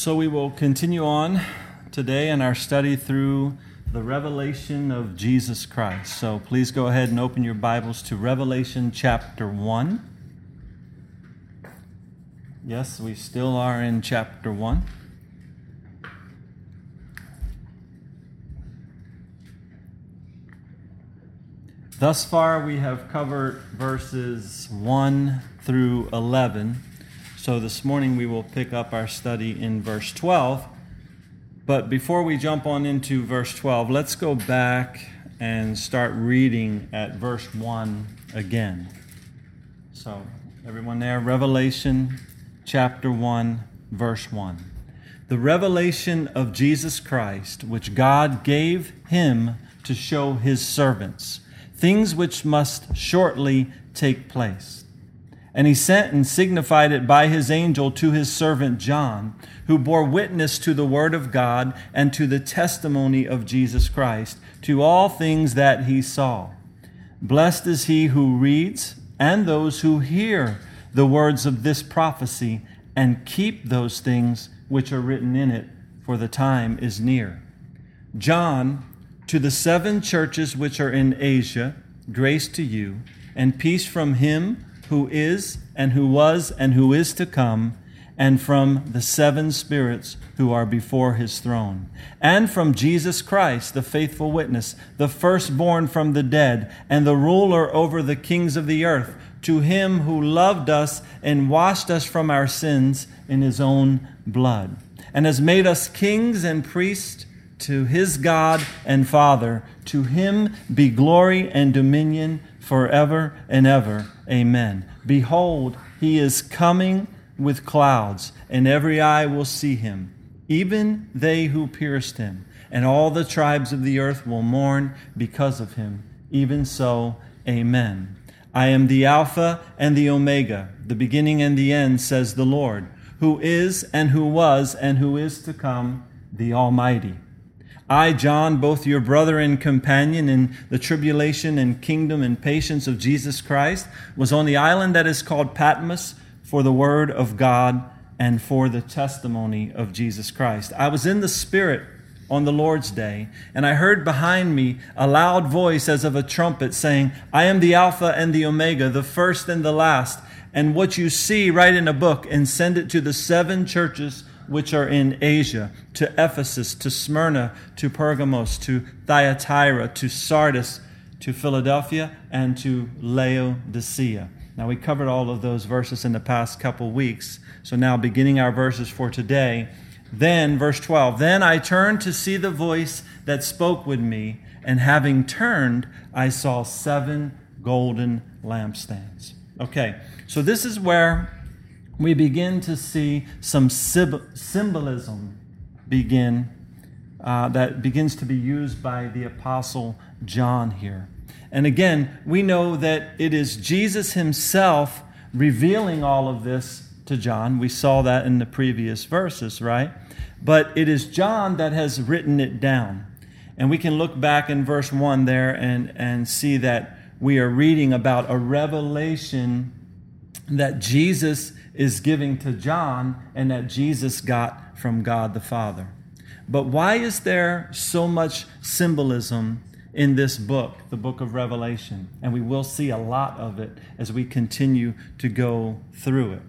So we will continue on today in our study through the revelation of Jesus Christ. So please go ahead and open your Bibles to Revelation chapter 1. Yes, we still are in chapter 1. Thus far, we have covered verses 1 through 11. So this morning we will pick up our study in verse 12. But before we jump on into verse 12, let's go back and start reading at verse 1 again. So, everyone there, Revelation chapter 1, verse 1. The revelation of Jesus Christ, which God gave him to show his servants, things which must shortly take place and he sent and signified it by his angel to his servant John, who bore witness to the word of God and to the testimony of Jesus Christ, to all things that he saw. Blessed is he who reads and those who hear the words of this prophecy and keep those things which are written in it, for the time is near. John, to the seven churches which are in Asia, grace to you, and peace from him who is, and who was, and who is to come, and from the seven spirits who are before his throne, and from Jesus Christ, the faithful witness, the firstborn from the dead, and the ruler over the kings of the earth, to him who loved us and washed us from our sins in his own blood, and has made us kings and priests to his God and Father. To him be glory and dominion forever and ever. Amen. Behold, he is coming with clouds, and every eye will see him, even they who pierced him, and all the tribes of the earth will mourn because of him. Even so, Amen. I am the Alpha and the Omega, the beginning and the end, says the Lord, who is and who was and who is to come, the Almighty. I, John, both your brother and companion in the tribulation and kingdom and patience of Jesus Christ, was on the island that is called Patmos for the word of God and for the testimony of Jesus Christ. I was in the Spirit on the Lord's day, and I heard behind me a loud voice as of a trumpet saying, I am the Alpha and the Omega, the first and the last. And what you see, write in a book and send it to the seven churches which are in Asia, to Ephesus, to Smyrna, to Pergamos, to Thyatira, to Sardis, to Philadelphia, and to Laodicea. Now, we covered all of those verses in the past couple weeks. So, now beginning our verses for today. Then, verse 12, then I turned to see the voice that spoke with me, and having turned, I saw seven golden lampstands. Okay, so this is where we begin to see some symbolism begin uh, that begins to be used by the apostle John here. And again, we know that it is Jesus himself revealing all of this to John. We saw that in the previous verses, right? But it is John that has written it down. And we can look back in verse 1 there and, and see that we are reading about a revelation that Jesus is giving to John and that Jesus got from God the Father. But why is there so much symbolism in this book, the book of Revelation? And we will see a lot of it as we continue to go through it.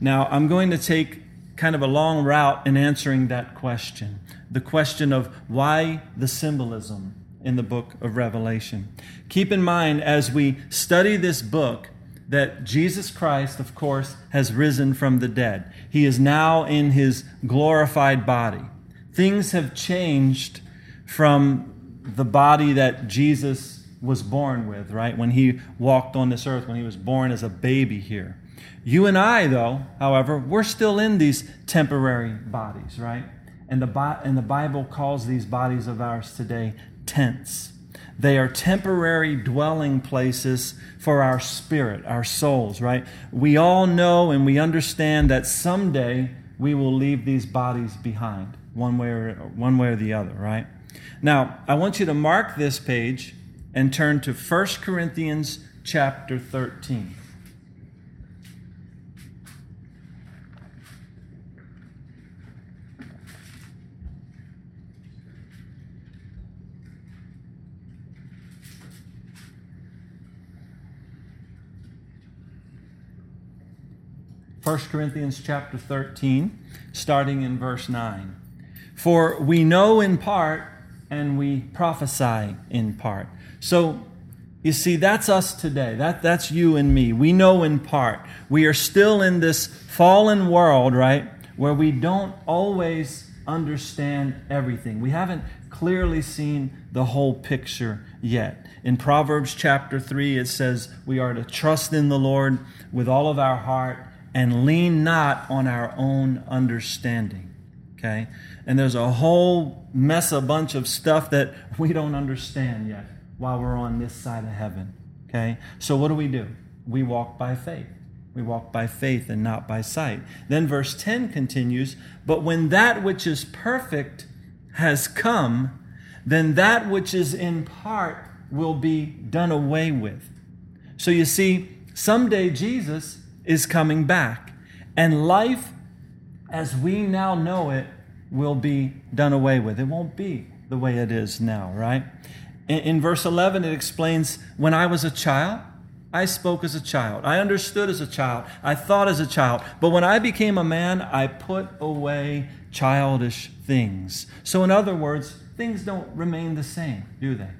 Now, I'm going to take kind of a long route in answering that question the question of why the symbolism in the book of Revelation. Keep in mind, as we study this book, that Jesus Christ, of course, has risen from the dead. He is now in his glorified body. Things have changed from the body that Jesus was born with, right? When he walked on this earth, when he was born as a baby here. You and I, though, however, we're still in these temporary bodies, right? And the, and the Bible calls these bodies of ours today tents. They are temporary dwelling places for our spirit, our souls, right? We all know and we understand that someday we will leave these bodies behind, one way or, one way or the other, right? Now, I want you to mark this page and turn to 1 Corinthians chapter 13. 1 Corinthians chapter 13, starting in verse 9. For we know in part and we prophesy in part. So you see, that's us today. That, that's you and me. We know in part. We are still in this fallen world, right, where we don't always understand everything. We haven't clearly seen the whole picture yet. In Proverbs chapter 3, it says we are to trust in the Lord with all of our heart and lean not on our own understanding. Okay? And there's a whole mess, a bunch of stuff that we don't understand yet while we're on this side of heaven. Okay? So what do we do? We walk by faith. We walk by faith and not by sight. Then verse 10 continues But when that which is perfect has come, then that which is in part will be done away with. So you see, someday Jesus is coming back, and life as we now know it will be done away with. It won't be the way it is now, right? In, in verse 11, it explains when I was a child, I spoke as a child. I understood as a child. I thought as a child. But when I became a man, I put away childish things. So, in other words, things don't remain the same, do they?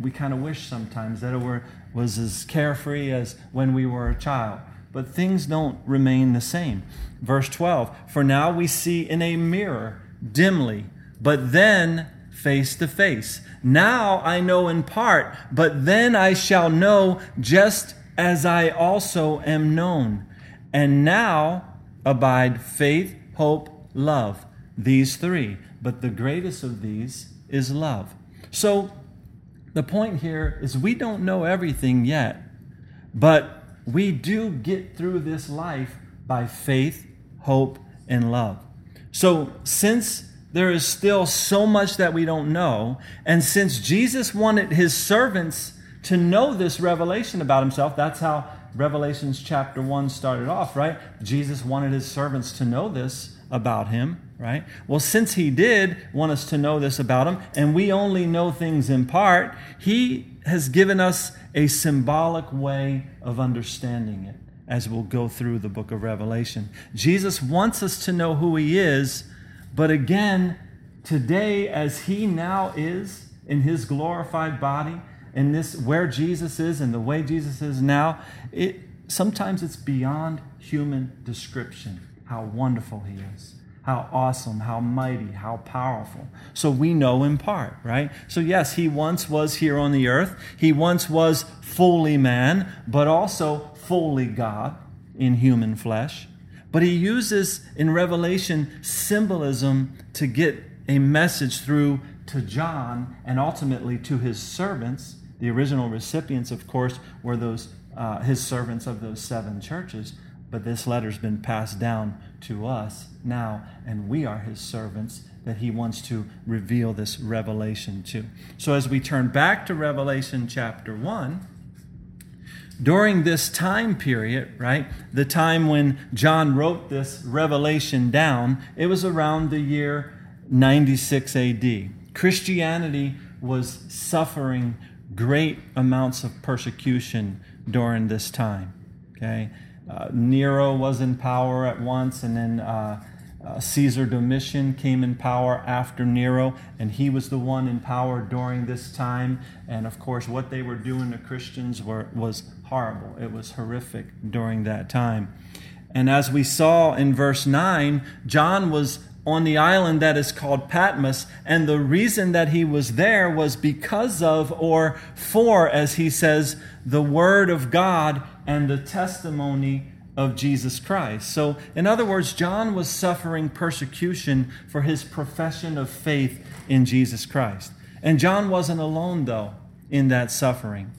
We kind of wish sometimes that it were, was as carefree as when we were a child. But things don't remain the same. Verse 12 For now we see in a mirror dimly, but then face to face. Now I know in part, but then I shall know just as I also am known. And now abide faith, hope, love. These three. But the greatest of these is love. So the point here is we don't know everything yet, but we do get through this life by faith, hope, and love. So since there is still so much that we don't know. And since Jesus wanted his servants to know this revelation about himself, that's how Revelations chapter 1 started off, right? Jesus wanted his servants to know this about him, right? Well, since he did want us to know this about him, and we only know things in part, he has given us a symbolic way of understanding it as we'll go through the book of Revelation. Jesus wants us to know who he is but again, today, as he now is in his glorified body, in this where Jesus is and the way Jesus is now, it sometimes it's beyond human description how wonderful he is how awesome, how mighty, how powerful. So we know in part, right? So, yes, he once was here on the earth. He once was fully man, but also fully God in human flesh. But he uses in Revelation symbolism to get a message through to John and ultimately to his servants. The original recipients, of course, were those uh, his servants of those seven churches. But this letter's been passed down to us now, and we are his servants that he wants to reveal this revelation to. So as we turn back to Revelation chapter 1, during this time period, right, the time when John wrote this revelation down, it was around the year 96 AD. Christianity was suffering great amounts of persecution during this time. Okay, uh, Nero was in power at once, and then uh, uh, Caesar Domitian came in power after Nero, and he was the one in power during this time. And of course, what they were doing to Christians were, was horrible. It was horrific during that time. And as we saw in verse 9, John was on the island that is called Patmos, and the reason that he was there was because of, or for, as he says, the Word of God and the testimony of Jesus Christ. So, in other words, John was suffering persecution for his profession of faith in Jesus Christ. And John wasn't alone, though, in that suffering.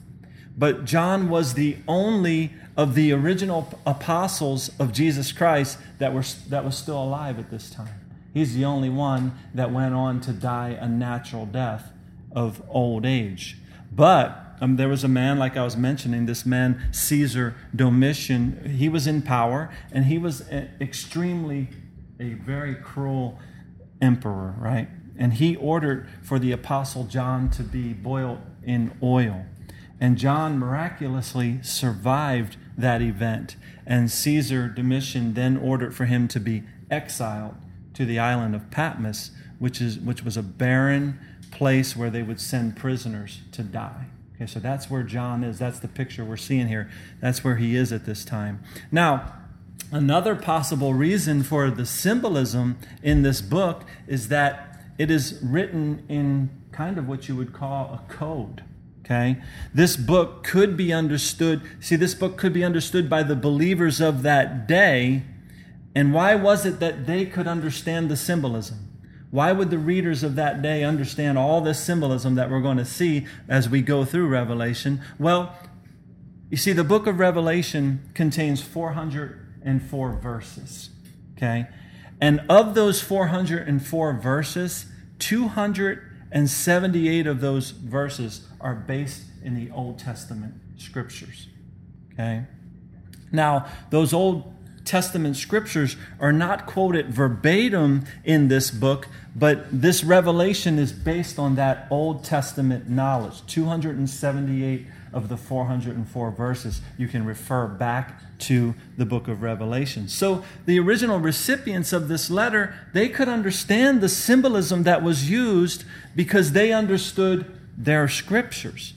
But John was the only of the original apostles of Jesus Christ that, were, that was still alive at this time. He's the only one that went on to die a natural death of old age. But um, there was a man, like I was mentioning, this man, Caesar Domitian. He was in power, and he was a, extremely a very cruel emperor, right? And he ordered for the apostle John to be boiled in oil. And John miraculously survived that event. And Caesar Domitian then ordered for him to be exiled to the island of Patmos, which, is, which was a barren place where they would send prisoners to die. Okay, so that's where John is. That's the picture we're seeing here. That's where he is at this time. Now, another possible reason for the symbolism in this book is that it is written in kind of what you would call a code. Okay? This book could be understood. See, this book could be understood by the believers of that day. And why was it that they could understand the symbolism? Why would the readers of that day understand all this symbolism that we're going to see as we go through Revelation? Well, you see, the book of Revelation contains 404 verses. Okay? And of those 404 verses, 278 of those verses are based in the Old Testament scriptures. Okay? Now, those Old Testament scriptures are not quoted verbatim in this book, but this revelation is based on that Old Testament knowledge. 278 of the 404 verses, you can refer back to the book of Revelation. So the original recipients of this letter, they could understand the symbolism that was used because they understood their scriptures.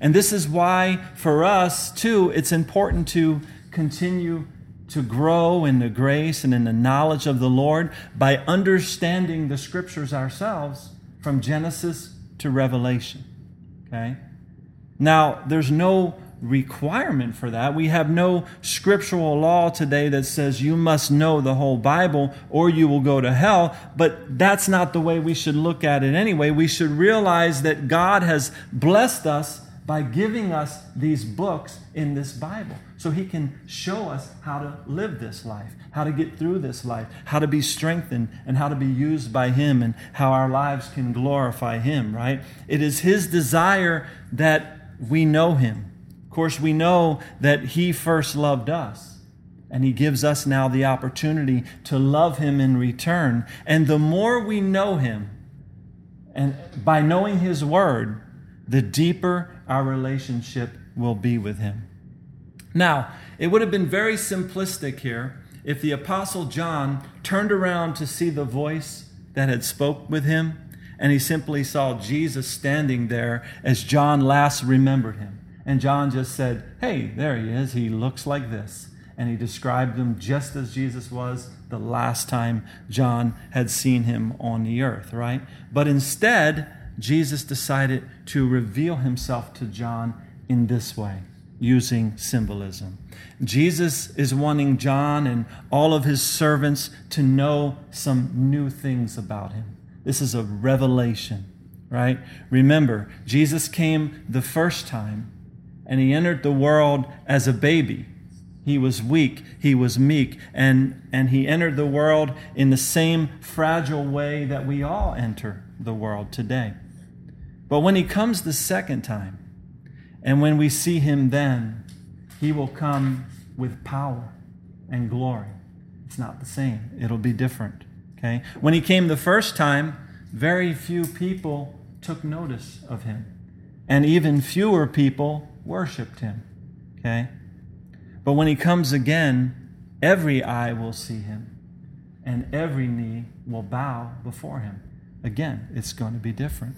And this is why, for us, too, it's important to continue to grow in the grace and in the knowledge of the Lord by understanding the scriptures ourselves from Genesis to Revelation. Okay? Now, there's no requirement for that. We have no scriptural law today that says you must know the whole Bible or you will go to hell, but that's not the way we should look at it anyway. We should realize that God has blessed us by giving us these books in this Bible so he can show us how to live this life, how to get through this life, how to be strengthened, and how to be used by him, and how our lives can glorify him, right? It is his desire that we know him. Of course, we know that he first loved us. And he gives us now the opportunity to love him in return. And the more we know him, and by knowing his word, the deeper our relationship will be with Him. Now, it would have been very simplistic here if the Apostle John turned around to see the voice that had spoke with him and he simply saw Jesus standing there as John last remembered him. And John just said, Hey, there he is. He looks like this. And he described him just as Jesus was the last time John had seen him on the earth, right? But instead, Jesus decided to reveal himself to John in this way, using symbolism. Jesus is wanting John and all of his servants to know some new things about him. This is a revelation, right? Remember, Jesus came the first time and he entered the world as a baby. He was weak, he was meek, and, and he entered the world in the same fragile way that we all enter the world today. But when he comes the second time, and when we see him then, he will come with power and glory. It's not the same, it'll be different. Okay? When he came the first time, very few people took notice of him, and even fewer people worshiped him. Okay? But when he comes again, every eye will see him, and every knee will bow before him. Again, it's going to be different.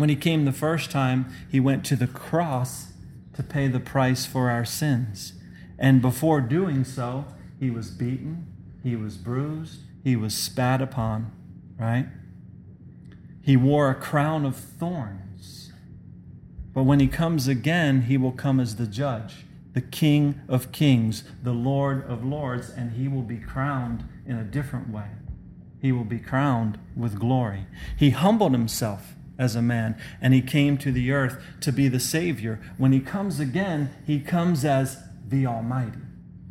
When he came the first time, he went to the cross to pay the price for our sins. And before doing so, he was beaten, he was bruised, he was spat upon, right? He wore a crown of thorns. But when he comes again, he will come as the judge, the King of kings, the Lord of lords, and he will be crowned in a different way. He will be crowned with glory. He humbled himself as a man, and he came to the earth to be the Savior. When he comes again, he comes as the Almighty,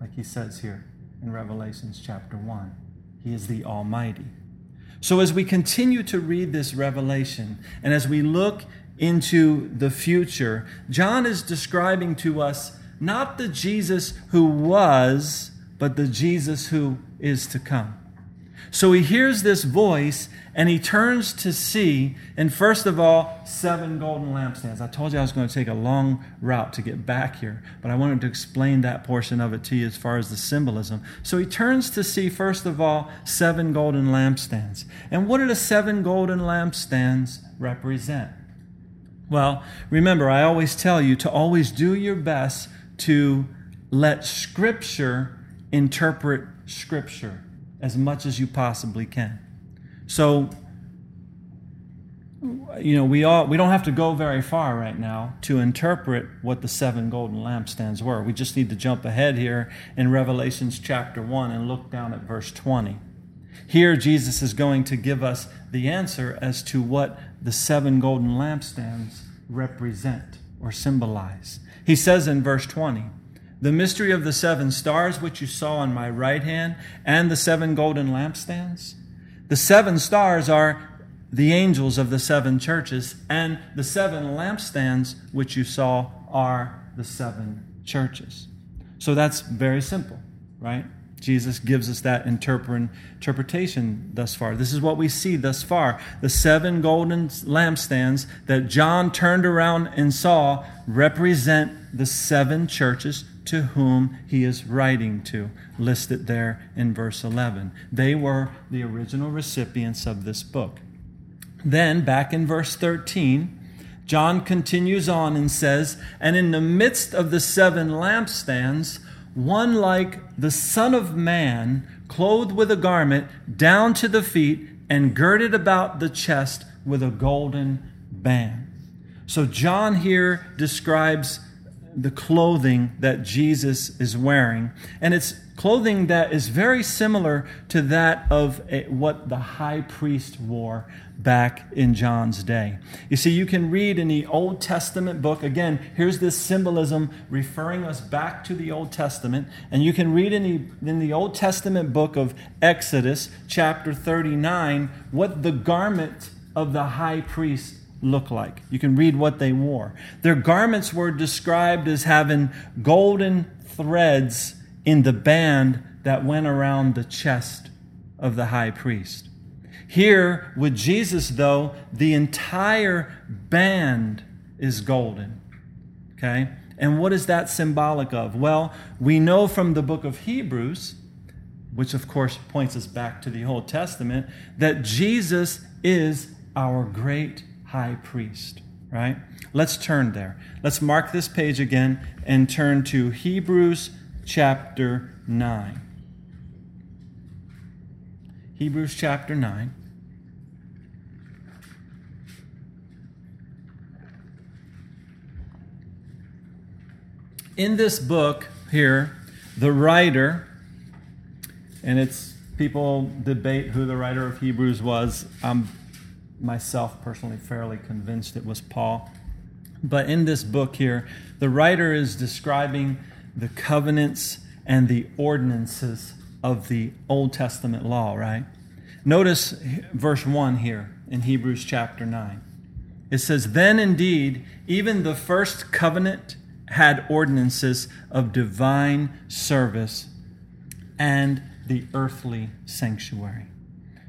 like he says here in Revelations chapter 1. He is the Almighty. So, as we continue to read this revelation, and as we look into the future, John is describing to us not the Jesus who was, but the Jesus who is to come. So he hears this voice and he turns to see, and first of all, seven golden lampstands. I told you I was going to take a long route to get back here, but I wanted to explain that portion of it to you as far as the symbolism. So he turns to see, first of all, seven golden lampstands. And what do the seven golden lampstands represent? Well, remember, I always tell you to always do your best to let Scripture interpret Scripture as much as you possibly can. So, you know, we all we don't have to go very far right now to interpret what the seven golden lampstands were. We just need to jump ahead here in Revelations chapter 1 and look down at verse 20. Here Jesus is going to give us the answer as to what the seven golden lampstands represent or symbolize. He says in verse 20, the mystery of the seven stars which you saw on my right hand and the seven golden lampstands. The seven stars are the angels of the seven churches, and the seven lampstands which you saw are the seven churches. So that's very simple, right? Jesus gives us that interpretation thus far. This is what we see thus far. The seven golden lampstands that John turned around and saw represent the seven churches to whom he is writing to, listed there in verse 11. They were the original recipients of this book. Then, back in verse 13, John continues on and says, And in the midst of the seven lampstands, one like the Son of Man, clothed with a garment down to the feet and girded about the chest with a golden band. So, John here describes the clothing that Jesus is wearing. And it's clothing that is very similar to that of a, what the high priest wore back in John's day. You see, you can read in the Old Testament book, again, here's this symbolism referring us back to the Old Testament. And you can read in the, in the Old Testament book of Exodus, chapter 39, what the garment of the high priest look like. You can read what they wore. Their garments were described as having golden threads in the band that went around the chest of the high priest. Here, with Jesus, though, the entire band is golden. Okay? And what is that symbolic of? Well, we know from the book of Hebrews, which of course points us back to the Old Testament, that Jesus is our great high priest, right? Let's turn there. Let's mark this page again and turn to Hebrews chapter 9. Hebrews chapter 9. In this book here, the writer, and it's people debate who the writer of Hebrews was. I'm myself personally fairly convinced it was Paul. But in this book here, the writer is describing the covenants and the ordinances of the Old Testament law, right? Notice verse 1 here in Hebrews chapter 9. It says, Then indeed, even the first covenant had ordinances of divine service and the earthly sanctuary.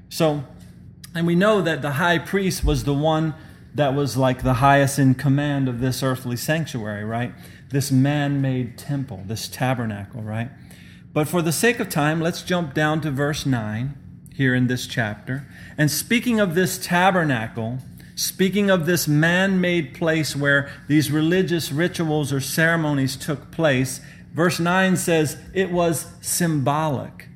So, and we know that the high priest was the one that was like the highest in command of this earthly sanctuary, right? This man made temple, this tabernacle, right? But for the sake of time, let's jump down to verse 9 here in this chapter. And speaking of this tabernacle, speaking of this man made place where these religious rituals or ceremonies took place, verse 9 says it was symbolic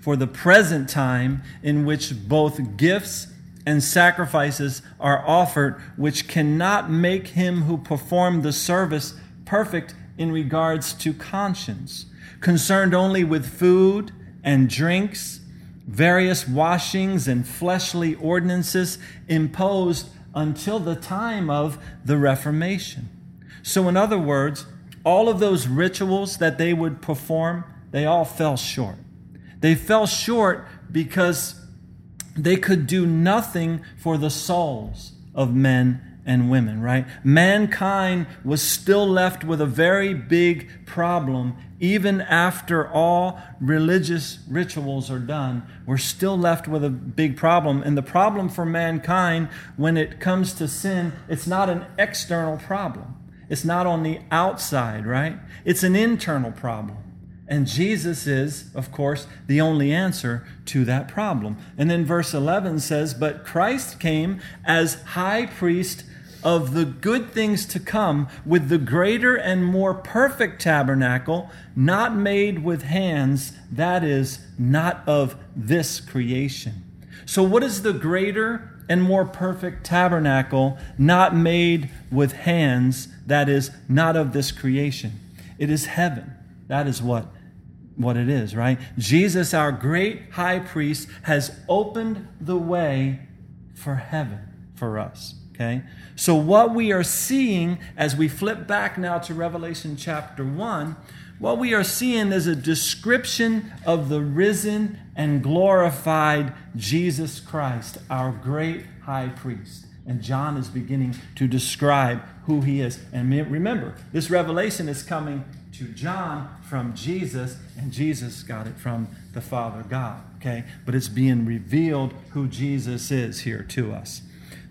for the present time in which both gifts and sacrifices are offered, which cannot make him who performed the service perfect in regards to conscience, concerned only with food and drinks, various washings and fleshly ordinances imposed until the time of the Reformation. So, in other words, all of those rituals that they would perform, they all fell short. They fell short because they could do nothing for the souls of men and women, right? Mankind was still left with a very big problem. Even after all religious rituals are done, we're still left with a big problem. And the problem for mankind when it comes to sin, it's not an external problem. It's not on the outside, right? It's an internal problem. And Jesus is, of course, the only answer to that problem. And then verse 11 says, But Christ came as high priest of the good things to come with the greater and more perfect tabernacle, not made with hands, that is, not of this creation. So, what is the greater and more perfect tabernacle, not made with hands, that is, not of this creation? It is heaven. That is what what it is, right? Jesus, our great high priest, has opened the way for heaven for us. Okay? So, what we are seeing as we flip back now to Revelation chapter 1, what we are seeing is a description of the risen and glorified Jesus Christ, our great high priest. And John is beginning to describe who he is. And remember, this revelation is coming to John from Jesus, and Jesus got it from the Father God. Okay? But it's being revealed who Jesus is here to us.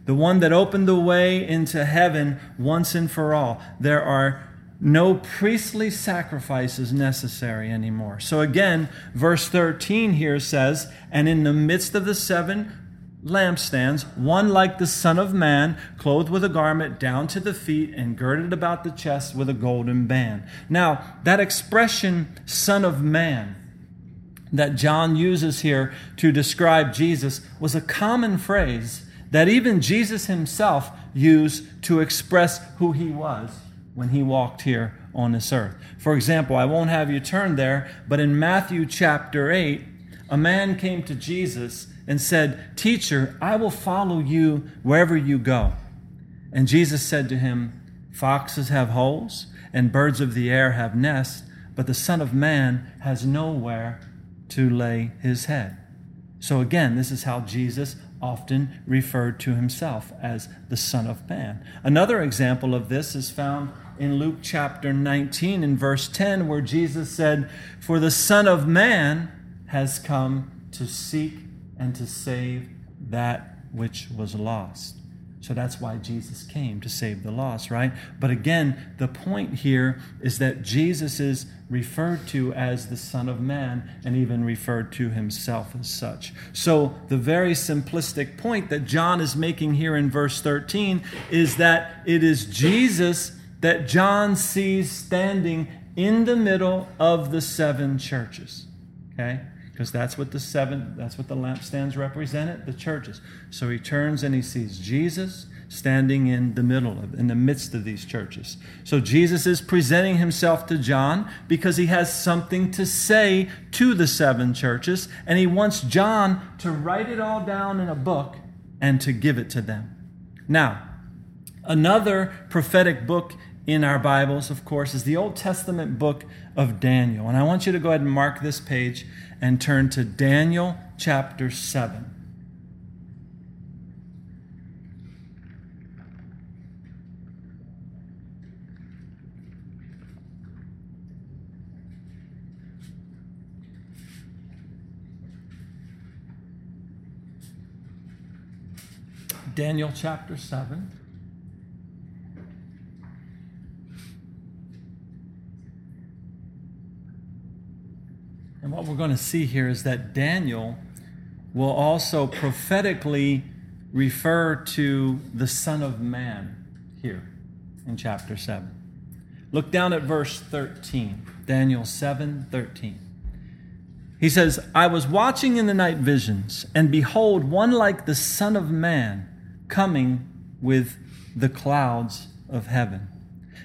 The one that opened the way into heaven once and for all. There are no priestly sacrifices necessary anymore. So again, verse 13 here says, And in the midst of the seven lampstands, one like the Son of Man, clothed with a garment down to the feet and girded about the chest with a golden band. Now, that expression, Son of Man, that John uses here to describe Jesus was a common phrase that even Jesus himself used to express who he was when he walked here on this earth. For example, I won't have you turn there, but in Matthew chapter 8, a man came to Jesus and said, Teacher, I will follow you wherever you go. And Jesus said to him, Foxes have holes, and birds of the air have nests, but the Son of Man has nowhere to lay his head. So again, this is how Jesus often referred to himself as the Son of Man. Another example of this is found in Luke chapter 19 in verse 10, where Jesus said, For the Son of Man has come to seek and to save that which was lost. So that's why Jesus came to save the lost, right? But again, the point here is that Jesus is referred to as the Son of Man and even referred to himself as such. So the very simplistic point that John is making here in verse 13 is that it is Jesus that John sees standing in the middle of the seven churches. Okay? Because that's what the seven that's what the lampstands represented the churches. So he turns and he sees jesus standing in the middle of in the midst of these churches. So jesus is presenting himself to john because he has something to say to the seven churches and he wants john to write it all down in a book and to give it to them. Now another prophetic book in our Bibles, of course, is the Old Testament book of Daniel. And I want you to go ahead and mark this page and turn to Daniel chapter 7. Daniel chapter 7. And what we're going to see here is that Daniel will also prophetically refer to the Son of Man here in chapter 7. Look down at verse 13, Daniel 7 13. He says, I was watching in the night visions, and behold, one like the Son of Man coming with the clouds of heaven.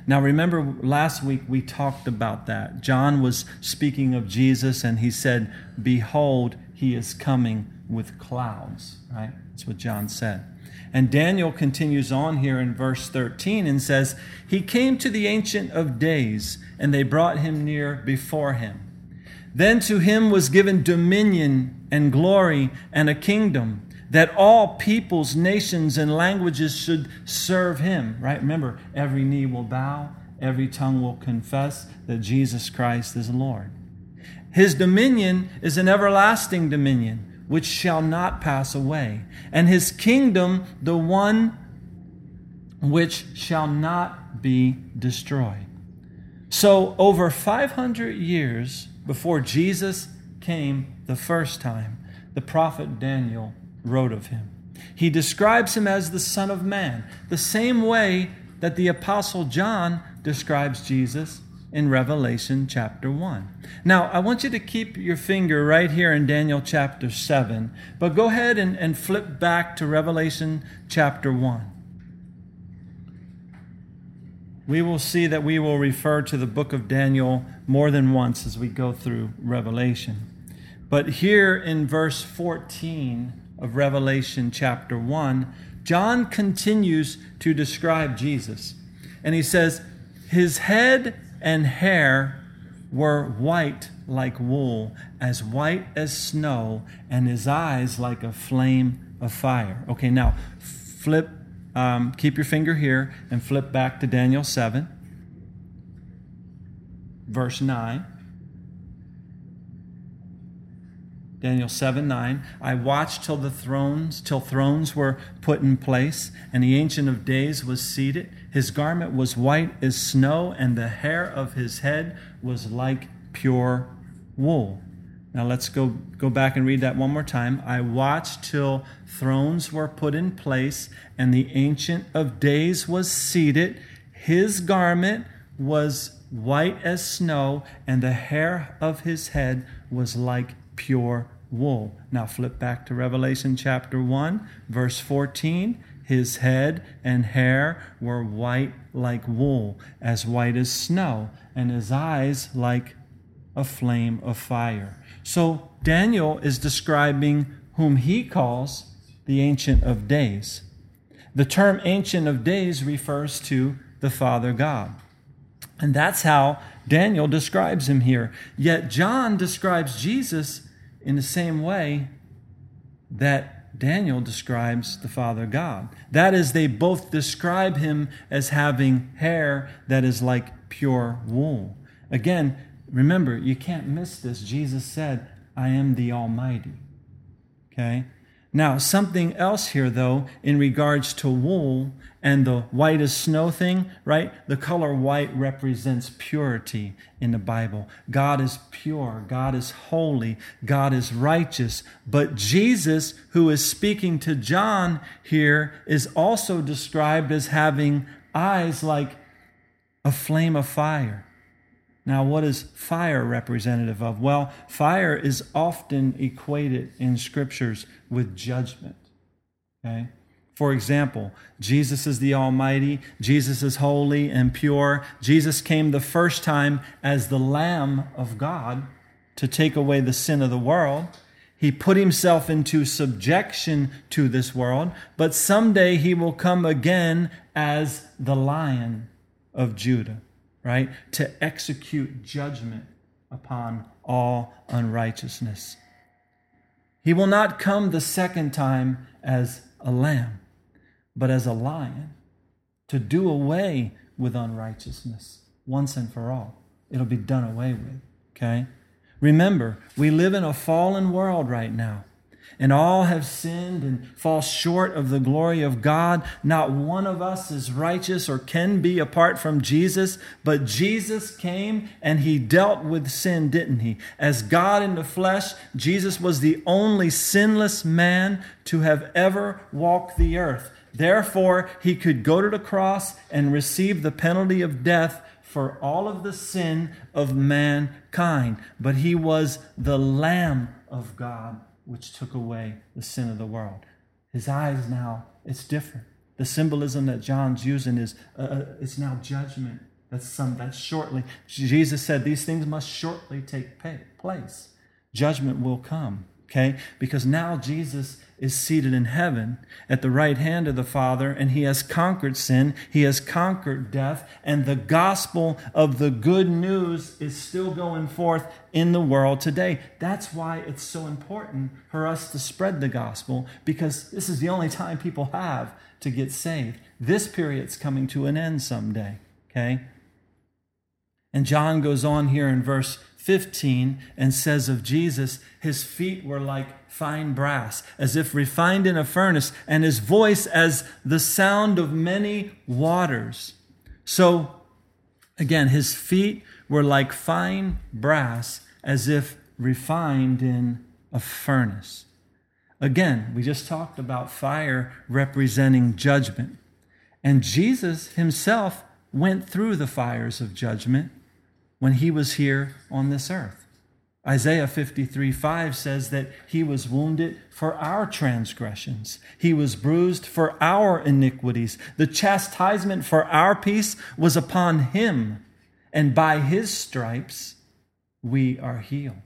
Now, remember last week we talked about that. John was speaking of Jesus and he said, Behold, he is coming with clouds, right? That's what John said. And Daniel continues on here in verse 13 and says, He came to the Ancient of Days, and they brought him near before him. Then to him was given dominion and glory and a kingdom that all peoples, nations, and languages should serve him, right? Remember, every knee will bow, every tongue will confess that Jesus Christ is Lord. His dominion is an everlasting dominion which shall not pass away, and his kingdom the one which shall not be destroyed. So, over 500 years before Jesus came the first time, the prophet Daniel wrote of him. He describes him as the Son of Man, the same way that the Apostle John describes Jesus in Revelation chapter 1. Now, I want you to keep your finger right here in Daniel chapter 7, but go ahead and, and flip back to Revelation chapter 1. We will see that we will refer to the book of Daniel more than once as we go through Revelation. But here in verse 14 of Revelation chapter 1, John continues to describe Jesus. And he says, His head and hair were white like wool, as white as snow, and his eyes like a flame of fire. Okay, now flip, um, keep your finger here and flip back to Daniel 7, verse 9. Daniel 7 9. I watched till the thrones, till thrones were put in place, and the Ancient of Days was seated. His garment was white as snow, and the hair of his head was like pure wool. Now let's go, go back and read that one more time. I watched till thrones were put in place, and the Ancient of Days was seated. His garment was white as snow, and the hair of his head was like pure wool. Now flip back to Revelation chapter 1, verse 14. His head and hair were white like wool, as white as snow, and his eyes like a flame of fire. So Daniel is describing whom he calls the Ancient of Days. The term Ancient of Days refers to the Father God. And that's how Daniel describes him here. Yet John describes Jesus in the same way that Daniel describes the Father God. That is, they both describe him as having hair that is like pure wool. Again, remember, you can't miss this. Jesus said, I am the Almighty. Okay? Now, something else here, though, in regards to wool and the white as snow thing, right? The color white represents purity in the Bible. God is pure, God is holy, God is righteous. But Jesus, who is speaking to John here, is also described as having eyes like a flame of fire. Now, what is fire representative of? Well, fire is often equated in scriptures with judgment. Okay? For example, Jesus is the Almighty, Jesus is holy and pure. Jesus came the first time as the Lamb of God to take away the sin of the world. He put himself into subjection to this world, but someday he will come again as the Lion of Judah right? To execute judgment upon all unrighteousness. He will not come the second time as a lamb, but as a lion to do away with unrighteousness once and for all. It'll be done away with, okay? Remember, we live in a fallen world right now and all have sinned and fall short of the glory of God. Not one of us is righteous or can be apart from Jesus, but Jesus came and he dealt with sin, didn't he? As God in the flesh, Jesus was the only sinless man to have ever walked the earth. Therefore, he could go to the cross and receive the penalty of death for all of the sin of mankind. But he was the Lamb of God which took away the sin of the world. His eyes now, it's different. The symbolism that John's using is uh, uh, it's now judgment. That's some that's shortly. Jesus said these things must shortly take place. Judgment will come. Okay? Because now Jesus is seated in heaven at the right hand of the Father, and he has conquered sin, he has conquered death, and the gospel of the good news is still going forth in the world today. That's why it's so important for us to spread the gospel, because this is the only time people have to get saved. This period's coming to an end someday, okay? And John goes on here in verse 15 and says of Jesus, his feet were like fine brass, as if refined in a furnace, and his voice as the sound of many waters. So, again, his feet were like fine brass, as if refined in a furnace. Again, we just talked about fire representing judgment. And Jesus himself went through the fires of judgment when he was here on this earth. Isaiah 53 5 says that he was wounded for our transgressions, he was bruised for our iniquities. The chastisement for our peace was upon him, and by his stripes we are healed.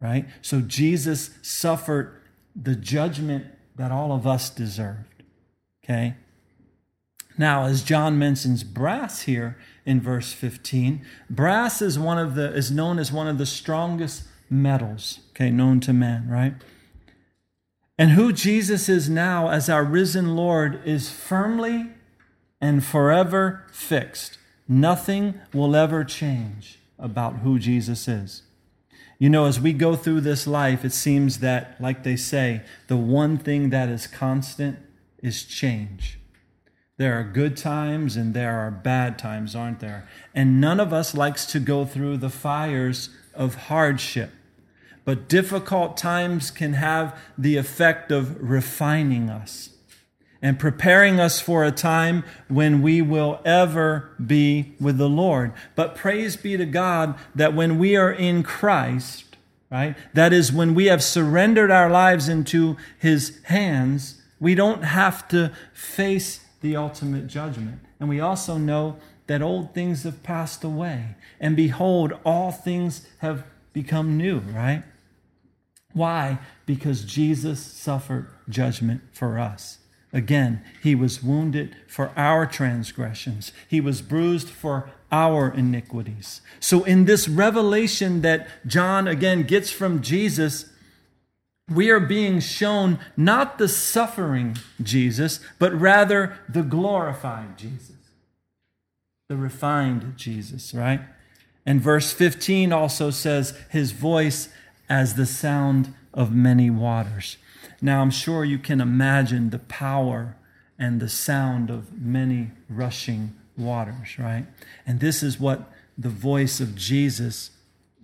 Right? So Jesus suffered the judgment that all of us deserved. Okay? Now, as John mentions brass here in verse 15, brass is one of the is known as one of the strongest metals, okay, known to man, right? And who Jesus is now as our risen Lord is firmly and forever fixed. Nothing will ever change about who Jesus is. You know, as we go through this life, it seems that, like they say, the one thing that is constant is change. There are good times and there are bad times, aren't there? And none of us likes to go through the fires of hardship. But difficult times can have the effect of refining us and preparing us for a time when we will ever be with the Lord. But praise be to God that when we are in Christ, right, that is when we have surrendered our lives into His hands, we don't have to face the ultimate judgment. And we also know that old things have passed away. And behold, all things have become new, right? Why? Because Jesus suffered judgment for us. Again, he was wounded for our transgressions, he was bruised for our iniquities. So, in this revelation that John again gets from Jesus, we are being shown not the suffering Jesus, but rather the glorified Jesus, the refined Jesus, right? And verse 15 also says, His voice as the sound of many waters. Now, I'm sure you can imagine the power and the sound of many rushing waters, right? And this is what the voice of Jesus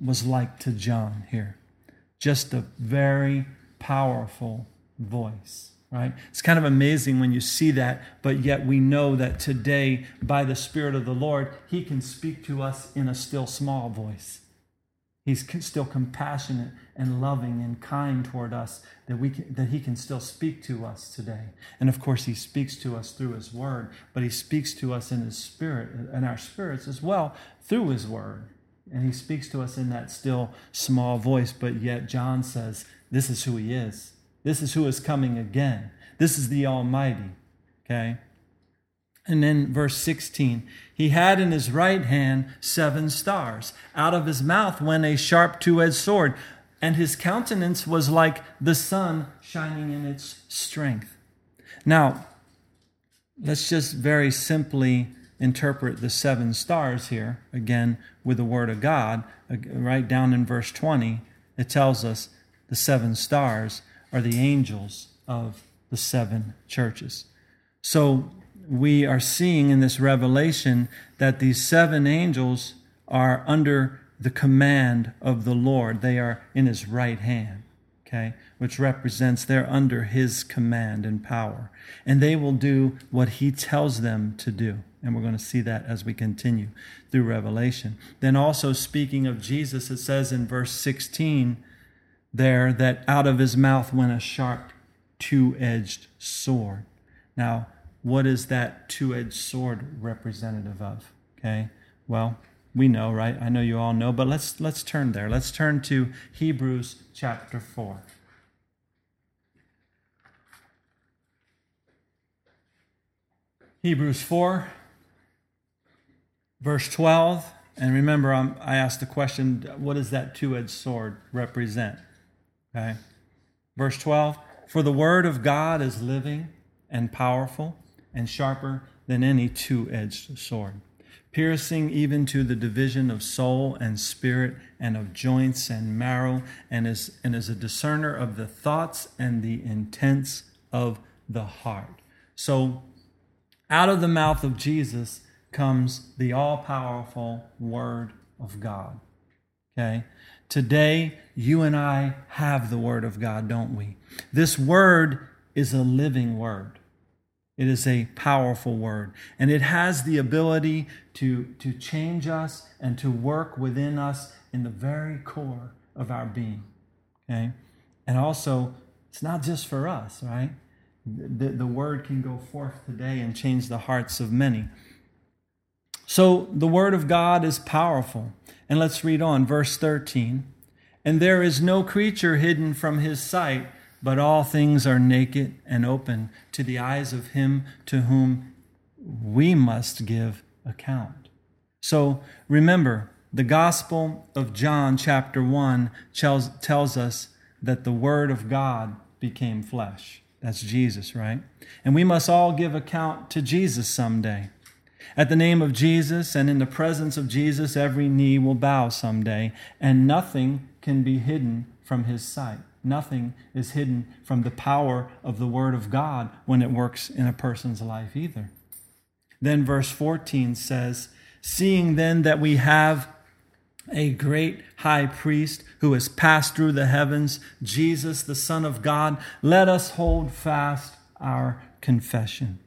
was like to John here just a very powerful voice, right? It's kind of amazing when you see that, but yet we know that today, by the Spirit of the Lord, He can speak to us in a still small voice. He's still compassionate and loving and kind toward us that we can, that he can still speak to us today. And of course he speaks to us through his word, but he speaks to us in his spirit and our spirits as well through his word. And he speaks to us in that still small voice, but yet John says, This is who he is. This is who is coming again. This is the Almighty. Okay? And then verse 16, he had in his right hand seven stars. Out of his mouth went a sharp two edged sword, and his countenance was like the sun shining in its strength. Now, let's just very simply interpret the seven stars here, again, with the Word of God, right down in verse 20, it tells us the seven stars are the angels of the seven churches. So we are seeing in this revelation that these seven angels are under the command of the Lord. They are in his right hand, okay, which represents they're under his command and power. And they will do what he tells them to do. And we're going to see that as we continue through Revelation. Then, also speaking of Jesus, it says in verse 16 there that out of his mouth went a sharp two edged sword. Now, what is that two edged sword representative of? Okay, well, we know, right? I know you all know, but let's let's turn there. Let's turn to Hebrews chapter 4. Hebrews 4 verse 12 and remember I'm, i asked the question what does that two-edged sword represent okay verse 12 for the word of god is living and powerful and sharper than any two-edged sword piercing even to the division of soul and spirit and of joints and marrow, and is, and is a discerner of the thoughts and the intents of the heart. So, out of the mouth of Jesus comes the all powerful Word of God. Okay? Today, you and I have the Word of God, don't we? This Word is a living Word. It is a powerful word, and it has the ability to, to change us and to work within us in the very core of our being. Okay? And also, it's not just for us, right? The, the word can go forth today and change the hearts of many. So, the word of God is powerful. And let's read on, verse 13. And there is no creature hidden from his sight but all things are naked and open to the eyes of him to whom we must give account. So remember, the Gospel of John, chapter 1, tells, tells us that the Word of God became flesh. That's Jesus, right? And we must all give account to Jesus someday. At the name of Jesus and in the presence of Jesus, every knee will bow someday, and nothing can be hidden from his sight. Nothing is hidden from the power of the Word of God when it works in a person's life either. Then verse 14 says, Seeing then that we have a great high priest who has passed through the heavens, Jesus, the Son of God, let us hold fast our confession.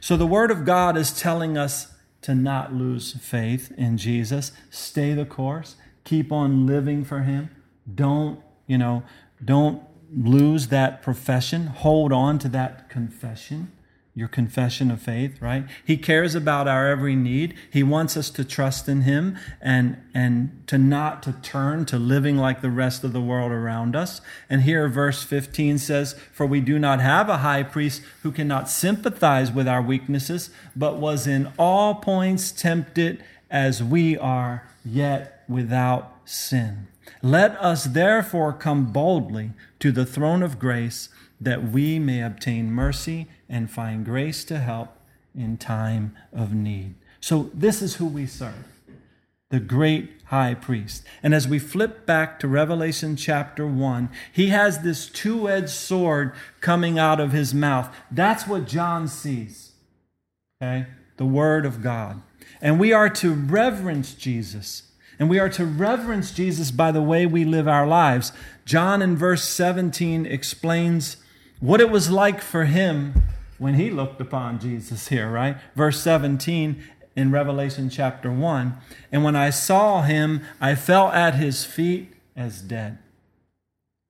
So the Word of God is telling us to not lose faith in Jesus. Stay the course. Keep on living for Him. Don't, you know, don't lose that profession. Hold on to that confession, your confession of faith, right? He cares about our every need. He wants us to trust in him and and to not to turn to living like the rest of the world around us. And here verse 15 says, "For we do not have a high priest who cannot sympathize with our weaknesses, but was in all points tempted as we are, yet without sin." Let us therefore come boldly to the throne of grace that we may obtain mercy and find grace to help in time of need. So, this is who we serve the great high priest. And as we flip back to Revelation chapter 1, he has this two edged sword coming out of his mouth. That's what John sees. Okay? The Word of God. And we are to reverence Jesus and we are to reverence Jesus by the way we live our lives. John in verse 17 explains what it was like for him when he looked upon Jesus here, right? Verse 17 in Revelation chapter 1. And when I saw him, I fell at his feet as dead.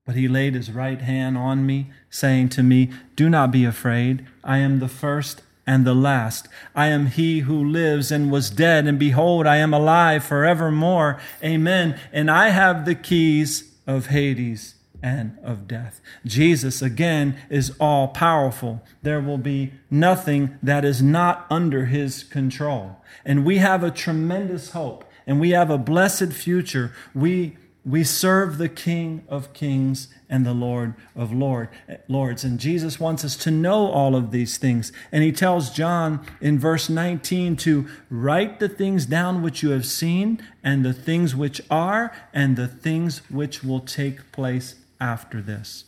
But he laid his right hand on me, saying to me, Do not be afraid. I am the first and the last. I am he who lives and was dead, and behold, I am alive forevermore. Amen. And I have the keys of Hades and of death. Jesus, again, is all powerful. There will be nothing that is not under his control. And we have a tremendous hope, and we have a blessed future. We we serve the King of Kings and the Lord of Lord, Lords. And Jesus wants us to know all of these things. And he tells John in verse 19 to write the things down which you have seen, and the things which are, and the things which will take place after this.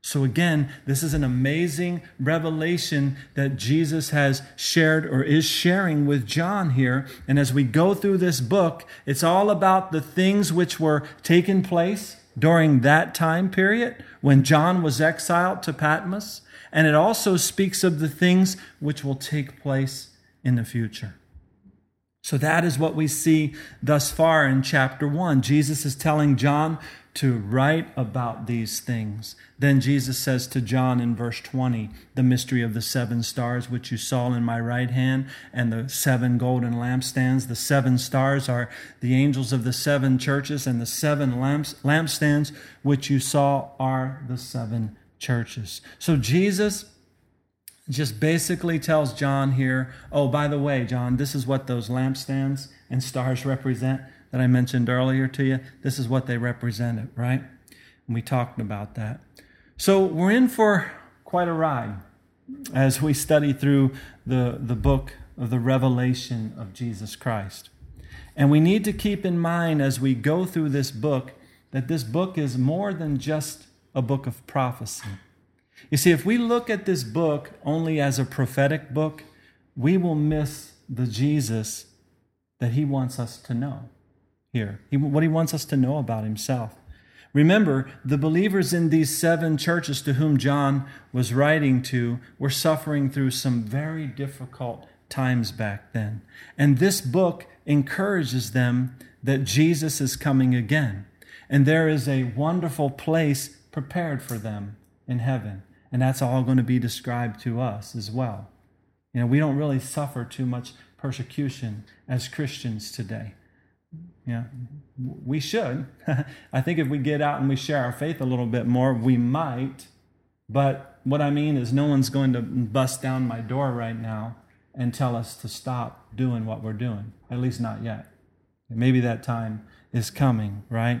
So, again, this is an amazing revelation that Jesus has shared or is sharing with John here. And as we go through this book, it's all about the things which were taking place during that time period when John was exiled to Patmos. And it also speaks of the things which will take place in the future. So that is what we see thus far in chapter 1. Jesus is telling John to write about these things. Then Jesus says to John in verse 20, the mystery of the seven stars which you saw in my right hand and the seven golden lampstands. The seven stars are the angels of the seven churches, and the seven lamps, lampstands which you saw are the seven churches. So Jesus just basically tells John here, oh, by the way, John, this is what those lampstands and stars represent that I mentioned earlier to you. This is what they represented, right? And we talked about that. So we're in for quite a ride as we study through the, the book of the revelation of Jesus Christ. And we need to keep in mind as we go through this book that this book is more than just a book of prophecy. You see, if we look at this book only as a prophetic book, we will miss the Jesus that he wants us to know here, he, what he wants us to know about himself. Remember, the believers in these seven churches to whom John was writing to were suffering through some very difficult times back then. And this book encourages them that Jesus is coming again. And there is a wonderful place prepared for them in heaven. And that's all going to be described to us as well. You know, we don't really suffer too much persecution as Christians today. Yeah, we should. I think if we get out and we share our faith a little bit more, we might. But what I mean is, no one's going to bust down my door right now and tell us to stop doing what we're doing, at least not yet. Maybe that time is coming, right?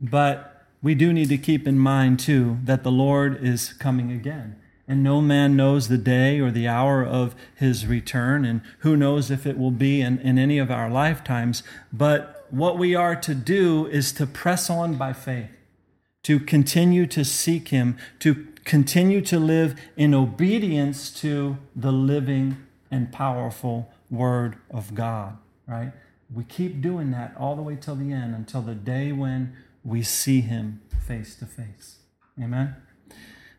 But we do need to keep in mind, too, that the Lord is coming again and no man knows the day or the hour of his return, and who knows if it will be in, in any of our lifetimes. But what we are to do is to press on by faith, to continue to seek him, to continue to live in obedience to the living and powerful Word of God, right? We keep doing that all the way till the end, until the day when we see him face to face. Amen?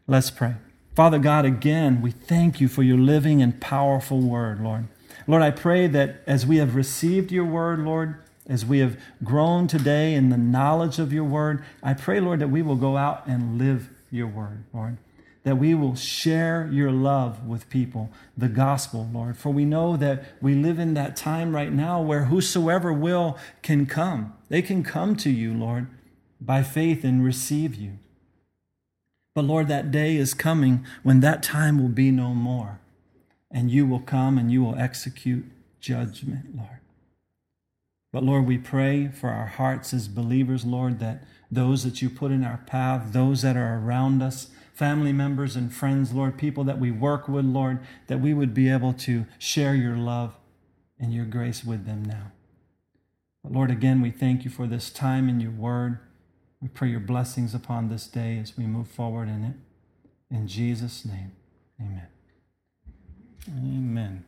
Let's pray. Father God, again, we thank you for your living and powerful word, Lord. Lord, I pray that as we have received your word, Lord, as we have grown today in the knowledge of your word, I pray, Lord, that we will go out and live your word, Lord. That we will share your love with people, the gospel, Lord. For we know that we live in that time right now where whosoever will can come. They can come to you, Lord, by faith and receive you. But Lord, that day is coming when that time will be no more. And you will come and you will execute judgment, Lord. But Lord, we pray for our hearts as believers, Lord, that those that you put in our path, those that are around us, family members and friends, Lord, people that we work with, Lord, that we would be able to share your love and your grace with them now. But Lord, again, we thank you for this time in your word. We pray your blessings upon this day as we move forward in it. In Jesus' name, amen. Amen.